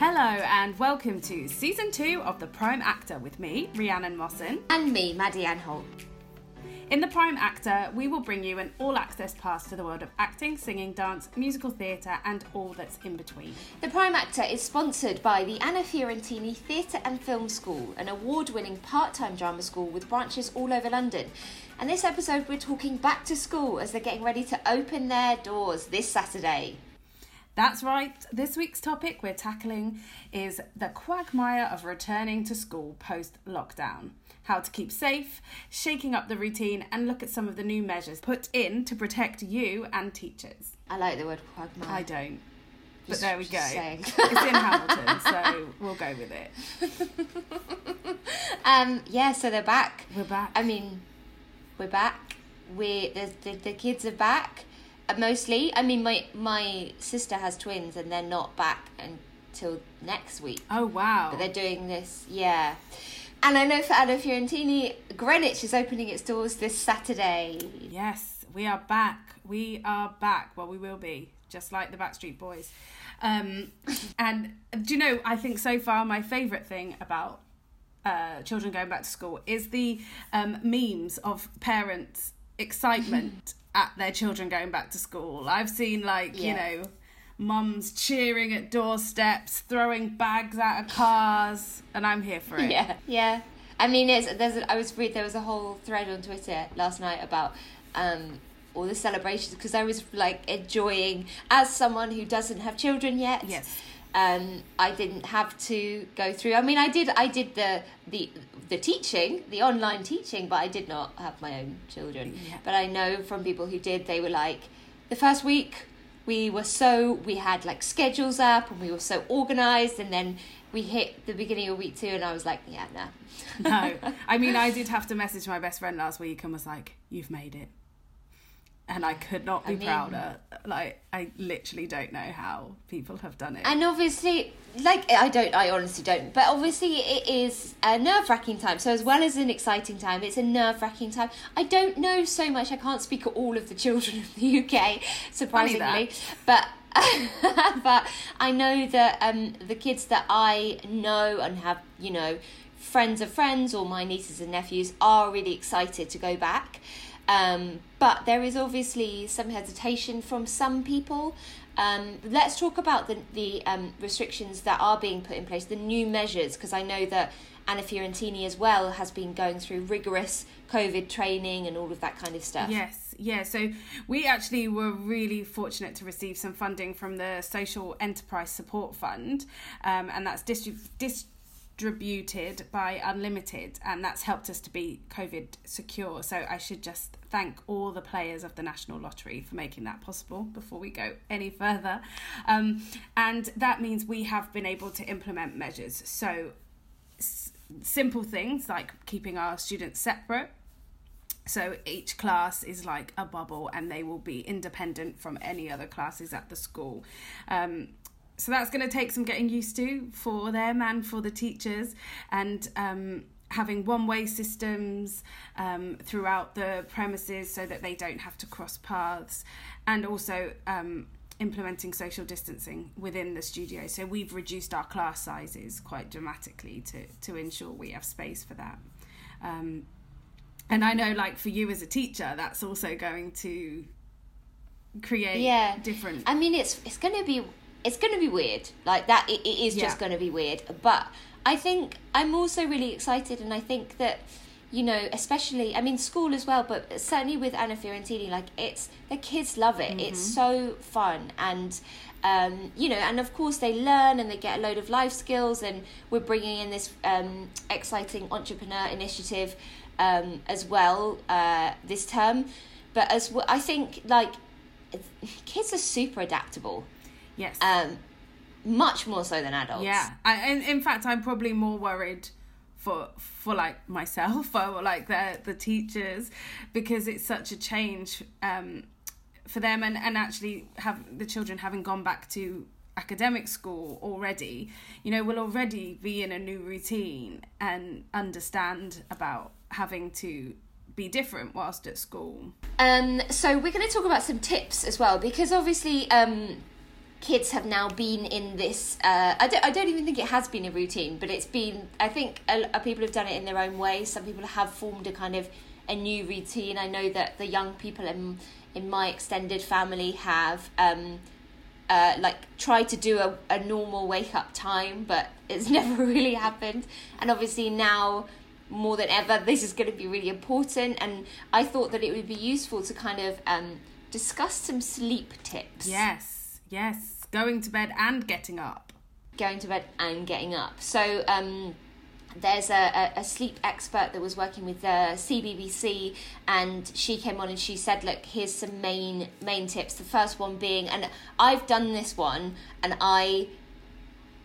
Hello and welcome to season two of The Prime Actor with me, Rhiannon Mosson. And me, Maddy Anholt. In The Prime Actor, we will bring you an all access pass to the world of acting, singing, dance, musical theatre, and all that's in between. The Prime Actor is sponsored by the Anna Fiorentini Theatre and Film School, an award winning part time drama school with branches all over London. And this episode, we're talking back to school as they're getting ready to open their doors this Saturday. That's right. This week's topic we're tackling is the quagmire of returning to school post lockdown. How to keep safe, shaking up the routine, and look at some of the new measures put in to protect you and teachers. I like the word quagmire. I don't. But there we go. saying. it's in Hamilton, so we'll go with it. Um, yeah, so they're back. We're back. I mean, we're back. We the, the the kids are back. Mostly, I mean, my my sister has twins, and they're not back until next week. oh, wow. But they're doing this, yeah. And I know for Anna Fiorentini, Greenwich is opening its doors this Saturday. Yes, we are back. We are back. Well, we will be, just like the Backstreet Boys. Um, and do you know, I think so far my favourite thing about uh, children going back to school is the um, memes of parents' excitement at their children going back to school. I've seen, like, you know, mums cheering at doorsteps, throwing bags out of cars, and I'm here for it. Yeah, yeah. I mean, it's there's a, I was read there was a whole thread on Twitter last night about um all the celebrations because I was like enjoying as someone who doesn't have children yet. Yes. Um, I didn't have to go through. I mean, I did. I did the the the teaching, the online teaching, but I did not have my own children. Yeah. But I know from people who did, they were like, the first week we were so we had like schedules up and we were so organized, and then we hit the beginning of week two, and I was like, yeah, nah. no. I mean, I did have to message my best friend last week and was like, "You've made it," and I could not be I mean- prouder. Like, I literally don't know how people have done it. And obviously, like I don't, I honestly don't. But obviously, it is a nerve wracking time. So as well as an exciting time, it's a nerve wracking time. I don't know so much. I can't speak of all of the children of the UK, surprisingly. But but I know that um, the kids that I know and have, you know, friends of friends or my nieces and nephews are really excited to go back. Um, but there is obviously some hesitation from some people. Um, let's talk about the, the um, restrictions that are being put in place, the new measures, because I know that Anna Fiorentini as well has been going through rigorous COVID training and all of that kind of stuff. Yes, yeah. So we actually were really fortunate to receive some funding from the Social Enterprise Support Fund, um, and that's distrib- distributed by Unlimited, and that's helped us to be COVID secure. So I should just thank all the players of the National Lottery for making that possible before we go any further. Um, and that means we have been able to implement measures. So s- simple things like keeping our students separate so each class is like a bubble and they will be independent from any other classes at the school. Um, so that's going to take some getting used to for them and for the teachers and um, having one way systems um, throughout the premises so that they don't have to cross paths and also um, implementing social distancing within the studio. So we've reduced our class sizes quite dramatically to, to ensure we have space for that. Um, and I know, like for you as a teacher, that's also going to create Yeah. different. I mean, it's it's going to be it's going to be weird. Like that, it, it is just going to be weird. But I think I'm also really excited, and I think that you know, especially I mean, school as well, but certainly with Anna Fiorentini, like it's the kids love it. It's so fun and. Um, you know, and of course they learn and they get a load of life skills, and we're bringing in this um, exciting entrepreneur initiative um, as well uh, this term. But as w- I think, like kids are super adaptable, yes. um, much more so than adults. yeah. I, in, in fact, I'm probably more worried for for like myself or like the the teachers because it's such a change um, for them and and actually have the children having gone back to academic school already you know will already be in a new routine and understand about having to be different whilst at school Um, so we're going to talk about some tips as well because obviously um, kids have now been in this. Uh, I don't. I don't even think it has been a routine, but it's been. I think a, a people have done it in their own way. Some people have formed a kind of a new routine. I know that the young people in in my extended family have. Um, uh, like try to do a, a normal wake up time, but it's never really happened. And obviously now more than ever, this is going to be really important. And I thought that it would be useful to kind of um, discuss some sleep tips. Yes, yes, going to bed and getting up. Going to bed and getting up. So um, there's a, a, sleep expert that was working with the CBBC, and she came on and she said, "Look, here's some main main tips. The first one being, and I've done this one, and I,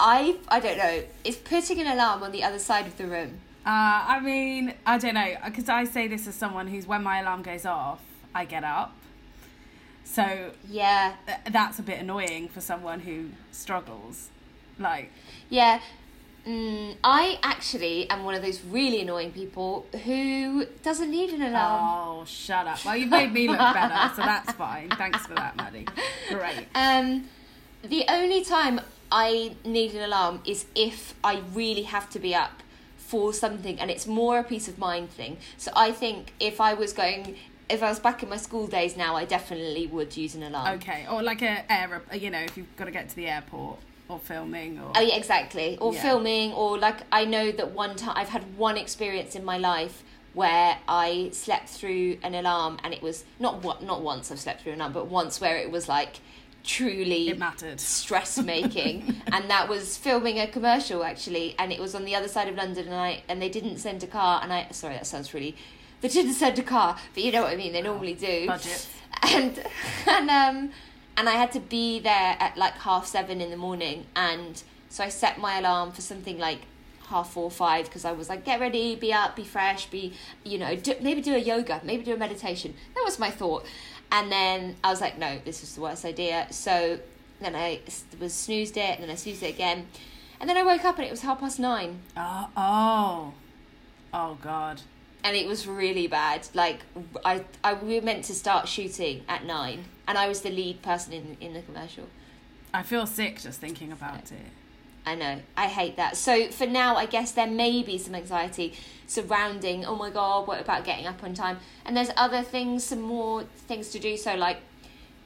I, I don't know, is putting an alarm on the other side of the room." Uh, I mean, I don't know, because I say this as someone who's when my alarm goes off, I get up. So yeah, th- that's a bit annoying for someone who struggles. Like yeah, Mm, I actually am one of those really annoying people who doesn't need an alarm. Oh, shut up. Well, you've made me look better, so that's fine. Thanks for that, Maddy. Great. Um, the only time I need an alarm is if I really have to be up for something and it's more a peace of mind thing. So I think if I was going if I was back in my school days now, I definitely would use an alarm. Okay, or like a air, you know, if you've got to get to the airport or filming or oh yeah exactly or yeah. filming or like i know that one time i've had one experience in my life where i slept through an alarm and it was not what not once i've slept through an alarm but once where it was like truly it mattered stress making and that was filming a commercial actually and it was on the other side of london and i and they didn't send a car and i sorry that sounds really they didn't send a car but you know what i mean they normally do budget and and um and I had to be there at like half seven in the morning, and so I set my alarm for something like half four five because I was like, get ready, be up, be fresh, be you know, do, maybe do a yoga, maybe do a meditation. That was my thought, and then I was like, no, this is the worst idea. So then I was snoozed it, and then I snoozed it again, and then I woke up and it was half past nine. Oh, oh, oh, God and it was really bad. Like I, I we were meant to start shooting at nine, and I was the lead person in in the commercial. I feel sick just thinking about it. I know. I hate that. So for now, I guess there may be some anxiety surrounding. Oh my god, what about getting up on time? And there's other things, some more things to do. So like,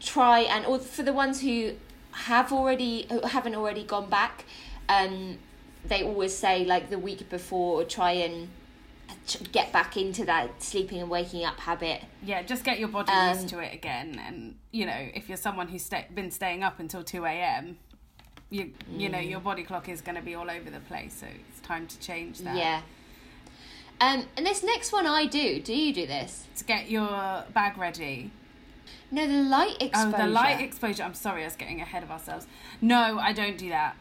try and or for the ones who have already who haven't already gone back, um, they always say like the week before, try and get back into that sleeping and waking up habit. Yeah, just get your body um, used to it again. And you know, if you're someone who's been staying up until two a.m., you you know your mm. body clock is going to be all over the place. So it's time to change that. Yeah. Um, and this next one I do. Do you do this? To get your bag ready. No, the light exposure. Oh, the light exposure. I'm sorry, I was getting ahead of ourselves. No, I don't do that.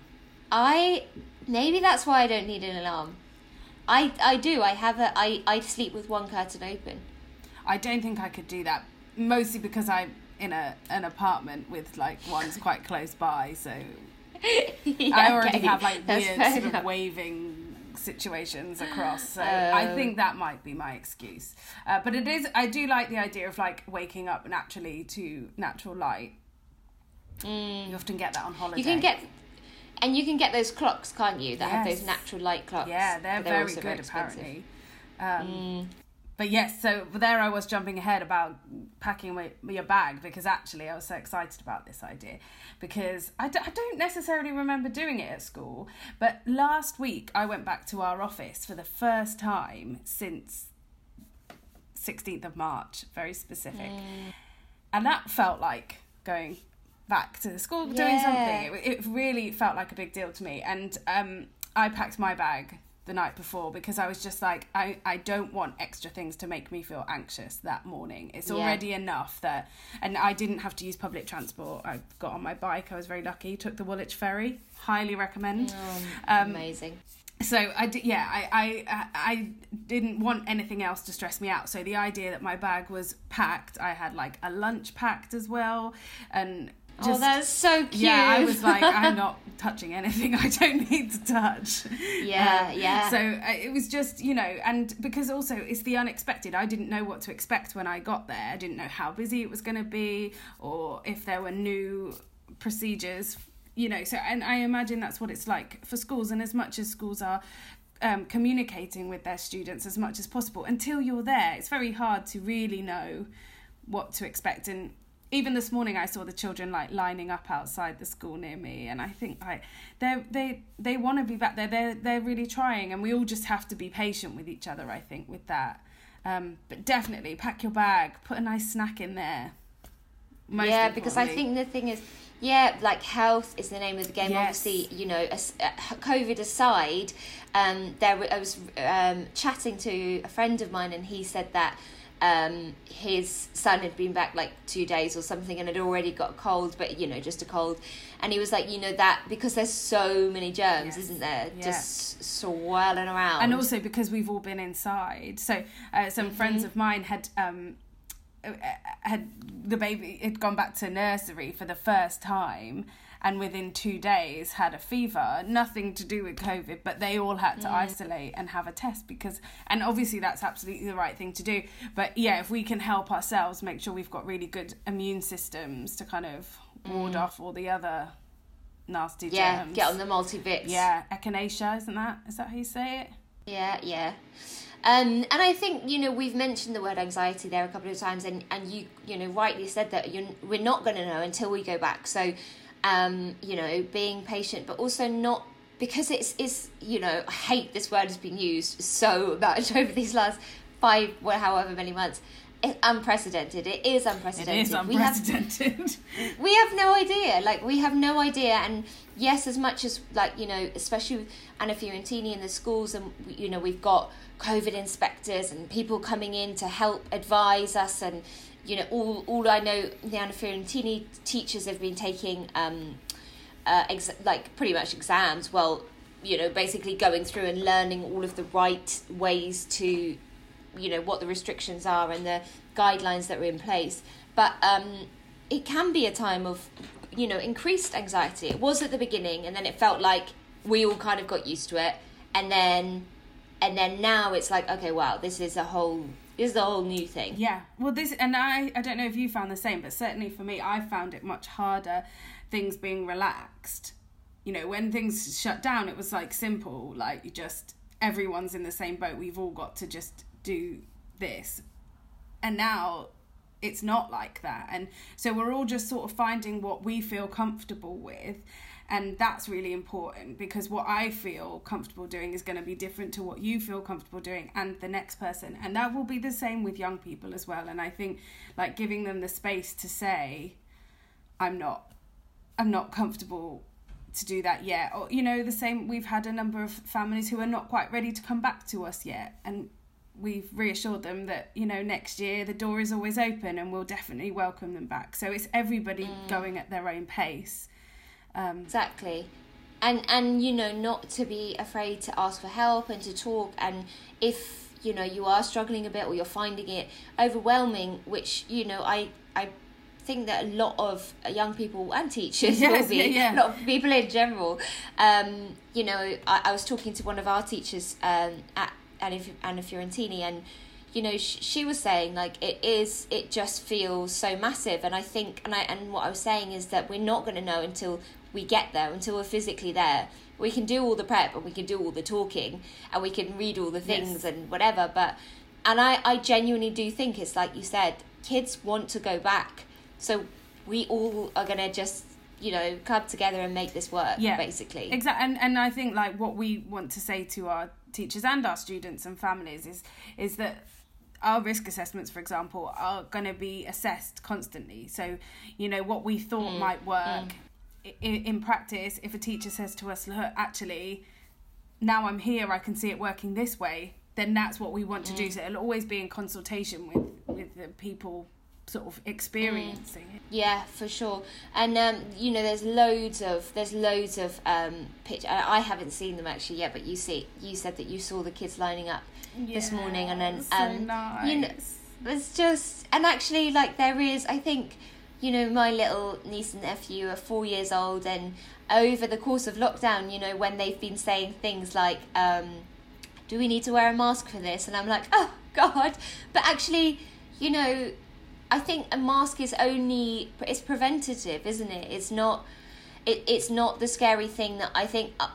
I maybe that's why I don't need an alarm. I I do. I have a I I sleep with one curtain open. I don't think I could do that. Mostly because I'm in a an apartment with like one's quite close by, so yeah, I already okay. have like That's weird sort enough. of waving situations across. So I oh. think that might be my excuse. Uh, but it is. I do like the idea of like waking up naturally to natural light. Mm. You often get that on holiday. You can get and you can get those clocks, can't you? That yes. have those natural light clocks. Yeah, they're, they're very good very apparently. Um, mm. But yes, so there I was jumping ahead about packing my, your bag because actually I was so excited about this idea because I d- I don't necessarily remember doing it at school. But last week I went back to our office for the first time since 16th of March, very specific. Mm. And that felt like going back to the school yeah. doing something. It, it, really felt like a big deal to me. And um, I packed my bag the night before because I was just like, I, I don't want extra things to make me feel anxious that morning. It's already yeah. enough that, and I didn't have to use public transport. I got on my bike. I was very lucky. Took the Woolwich ferry. Highly recommend. Oh, um, amazing so I did, yeah, I, I I didn't want anything else to stress me out. So the idea that my bag was packed, I had like a lunch packed as well, and just, oh, that's so cute. Yeah, I was like, I'm not touching anything I don't need to touch. Yeah, um, yeah. So uh, it was just, you know, and because also it's the unexpected. I didn't know what to expect when I got there. I didn't know how busy it was going to be or if there were new procedures you know so and i imagine that's what it's like for schools and as much as schools are um, communicating with their students as much as possible until you're there it's very hard to really know what to expect and even this morning I saw the children like lining up outside the school near me and I think like they they they want to be back there. They're they're really trying and we all just have to be patient with each other I think with that. Um, but definitely pack your bag put a nice snack in there. Yeah because I think the thing is yeah like health is the name of the game. Yes. obviously you know uh, covid aside um there I was um chatting to a friend of mine and he said that um, his son had been back like two days or something and had already got a cold, but you know, just a cold. And he was like, you know, that because there's so many germs, yes. isn't there? Yeah. Just swirling around. And also because we've all been inside. So uh, some mm-hmm. friends of mine had. Um, uh, had the baby had gone back to nursery for the first time and within two days had a fever, nothing to do with COVID, but they all had to mm. isolate and have a test because, and obviously that's absolutely the right thing to do. But yeah, if we can help ourselves, make sure we've got really good immune systems to kind of ward mm. off all the other nasty yeah, germs. get on the multivits. Yeah, echinacea, isn't that? Is that how you say it? Yeah, yeah. Um, and I think you know we've mentioned the word anxiety there a couple of times, and, and you you know rightly said that you're, we're not going to know until we go back. So um, you know, being patient, but also not because it's is you know I hate this word has been used so much over these last five well however many months. It's unprecedented. It is unprecedented. It is unprecedented. We have, we have no idea. Like we have no idea. And yes, as much as like you know, especially with Anna Fiorentini in the schools, and you know, we've got COVID inspectors and people coming in to help advise us and you know, all all I know the Anna Fiorentini teachers have been taking um, uh, ex- like pretty much exams. Well, you know, basically going through and learning all of the right ways to, you know, what the restrictions are and the guidelines that are in place. But um, it can be a time of, you know, increased anxiety. It was at the beginning, and then it felt like we all kind of got used to it, and then, and then now it's like, okay, wow, this is a whole is the whole new thing. Yeah. Well, this and I I don't know if you found the same, but certainly for me, I found it much harder. Things being relaxed. You know, when things shut down, it was like simple, like you just everyone's in the same boat. We've all got to just do this, and now it's not like that. And so we're all just sort of finding what we feel comfortable with and that's really important because what I feel comfortable doing is going to be different to what you feel comfortable doing and the next person. And that will be the same with young people as well. And I think like giving them the space to say I'm not I'm not comfortable to do that yet. Or you know the same we've had a number of families who are not quite ready to come back to us yet. And we've reassured them that you know next year the door is always open and we'll definitely welcome them back. So it's everybody mm. going at their own pace um, exactly. And and you know not to be afraid to ask for help and to talk and if you know you are struggling a bit or you're finding it overwhelming which you know I I think that a lot of young people and teachers yes, will be, yeah, yeah. a lot of people in general. Um, you know, I, I was talking to one of our teachers um, at Anna, Anna Fiorentini, and you know, sh- she was saying like it is, it just feels so massive, and I think, and I and what I was saying is that we're not going to know until we get there, until we're physically there. We can do all the prep and we can do all the talking and we can read all the things yes. and whatever. But, and I, I genuinely do think it's like you said, kids want to go back. So we all are going to just you know club together and make this work yeah basically exactly and and i think like what we want to say to our teachers and our students and families is is that our risk assessments for example are going to be assessed constantly so you know what we thought mm. might work mm in, in practice, if a teacher says to us, look, actually, now I'm here, I can see it working this way, then that's what we want to do. Mm. So it'll always be in consultation with, with the people sort of experiencing mm. it. Yeah, for sure. And um, you know, there's loads of there's loads of um, pitch. I, I haven't seen them actually yet, but you see, you said that you saw the kids lining up yeah, this morning, and then um, so nice. you know, it's just and actually like there is, I think you know, my little niece and nephew are four years old, and over the course of lockdown, you know, when they've been saying things like, um, do we need to wear a mask for this? And I'm like, oh, God. But actually, you know, I think a mask is only it's preventative, isn't it? It's not it, it's not the scary thing that I think uh,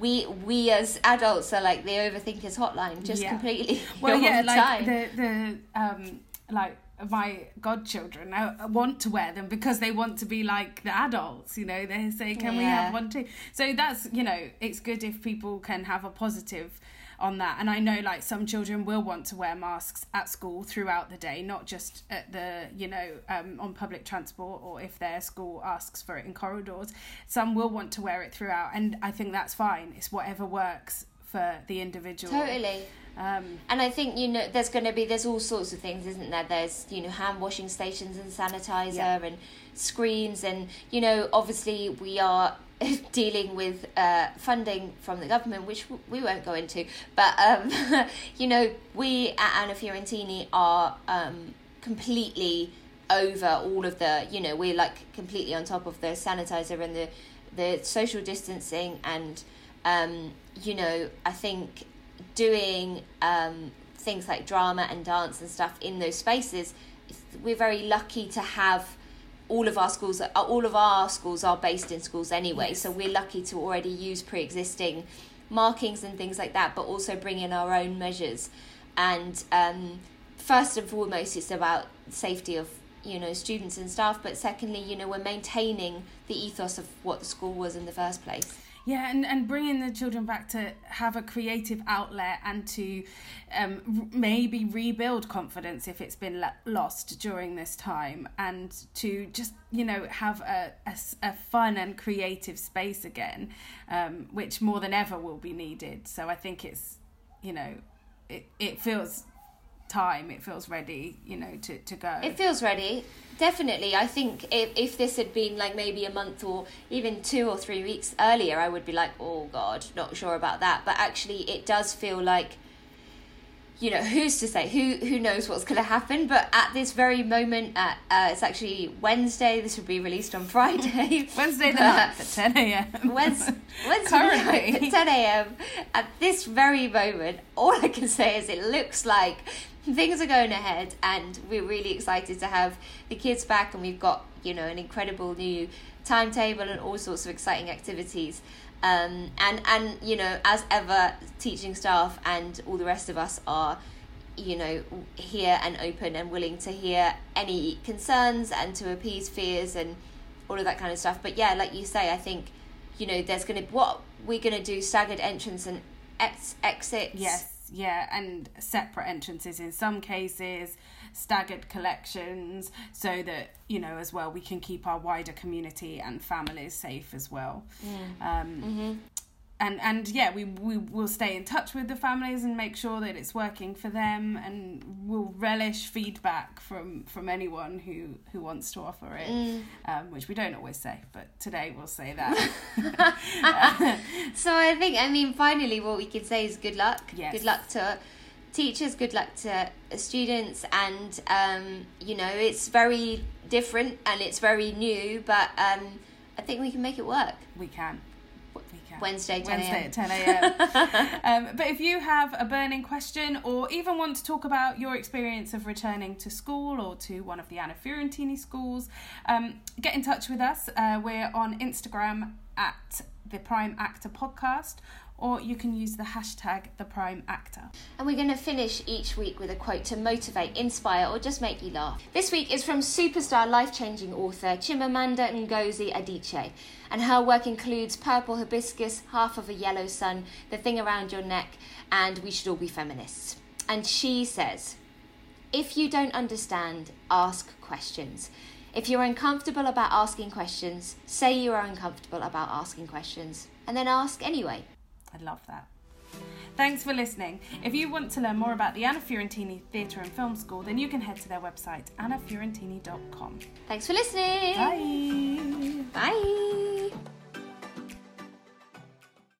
we we as adults are like the overthinkers hotline just Yeah. completely well yeah the like time. the the um like my godchildren I want to wear them because they want to be like the adults you know? They say can we have one too? So that's you know it's good if people can have a positive on that. And i know like some children will want to wear masks at school throughout the day not just at the you know um, on public transport or if their school asks for it in corridors. Some will want to wear it throughout and i think that's fine. It's whatever works for the individual. Totally. Um, And I think you know there's going to be there's all sorts of things, isn't there? There's you know hand washing stations and sanitizer Yeah. and screens, and you know obviously we are dealing with uh, funding from the government, which we won't go into. But um, you know we at Anna Fiorentini are um, completely over all of the you know we're like completely on top of the sanitizer and the the social distancing and um, you know I think doing um, things like drama and dance and stuff in those spaces, we're very lucky to have all of our schools. uh, All of our schools are based in schools anyway, so we're lucky to already use pre-existing markings and things like that, but also bring in our own measures. And um, first and foremost, it's about safety of you know students and staff, but secondly, you know, we're maintaining the ethos of what the school was in the first place. Yeah, and, and bringing the children back to have a creative outlet and to um, maybe rebuild confidence if it's been lost during this time, and to just you know have a a fun and creative space again, um, which more than ever will be needed. So I think it's you know it it feels time, it feels ready, you know, to to go. It feels ready. Definitely. I think if, if this had been like maybe a month or even two or three weeks earlier, I would be like, oh God, not sure about that. But actually, it does feel like, you know, who's to say? Who who knows what's going to happen? But at this very moment, at, uh, it's actually Wednesday. This will be released on Friday. Wednesday the 9th at 10 a.m. Wednesday, Wednesday Currently. at 10 a.m. At this very moment, all I can say is it looks like things are going ahead, and we're really excited to have the kids back, and we've got you know an incredible new timetable and all sorts of exciting activities. Um, and and you know as ever, teaching staff and all the rest of us are you know here and open and willing to hear any concerns and to appease fears and all of that kind of stuff. But yeah like you say i think you know there's gonna what we're gonna do staggered entrance and ex- exits. Yes, yeah, and separate entrances in some cases, staggered collections, so that you know as well we can keep our wider community and families safe as well. Um, And and yeah, we we will stay in touch with the families and make sure that it's working for them, and we'll relish feedback from from anyone who who wants to offer it, um, which we don't always say, but today we'll say that. so i think i mean finally what we can say is good luck Yes. good luck to teachers good luck to students and um, you know it's very different and it's very new but um, i think we can make it work we can. Can. Wednesday, 10 Wednesday at 10 a.m. um, but if you have a burning question or even want to talk about your experience of returning to school or to one of the Anna Fiorentini schools, um, get in touch with us. Uh, we're on Instagram at the Prime Actor Podcast, or you can use the hashtag the Prime Actor. And we're going to finish each week with a quote to motivate, inspire, or just make you laugh. This week is from superstar life changing author Chimamanda Ngozi Adichie. And her work includes Purple Hibiscus, Half of a Yellow Sun, The Thing Around Your Neck, and We Should All Be Feminists. And she says, If you don't understand, ask questions. If you're uncomfortable about asking questions, say you are uncomfortable about asking questions, and then ask anyway. I love that. Thanks for listening. If you want to learn more about the Anna Fiorentini Theatre and Film School, then you can head to their website, annafiorentini.com. Thanks for listening. Bye. Bye.